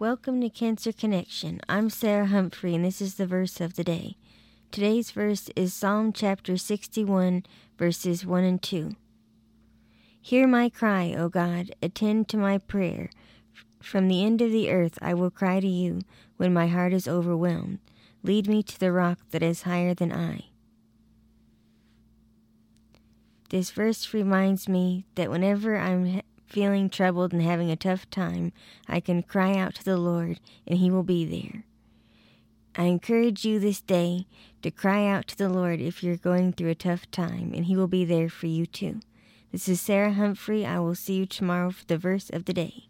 Welcome to Cancer Connection. I'm Sarah Humphrey, and this is the verse of the day. Today's verse is Psalm chapter 61, verses 1 and 2. Hear my cry, O God, attend to my prayer. From the end of the earth I will cry to you when my heart is overwhelmed. Lead me to the rock that is higher than I. This verse reminds me that whenever I'm feeling troubled and having a tough time, I can cry out to the Lord and He will be there. I encourage you this day to cry out to the Lord if you're going through a tough time, and He will be there for you too. This is Sarah Humphrey. I will see you tomorrow for the verse of the day.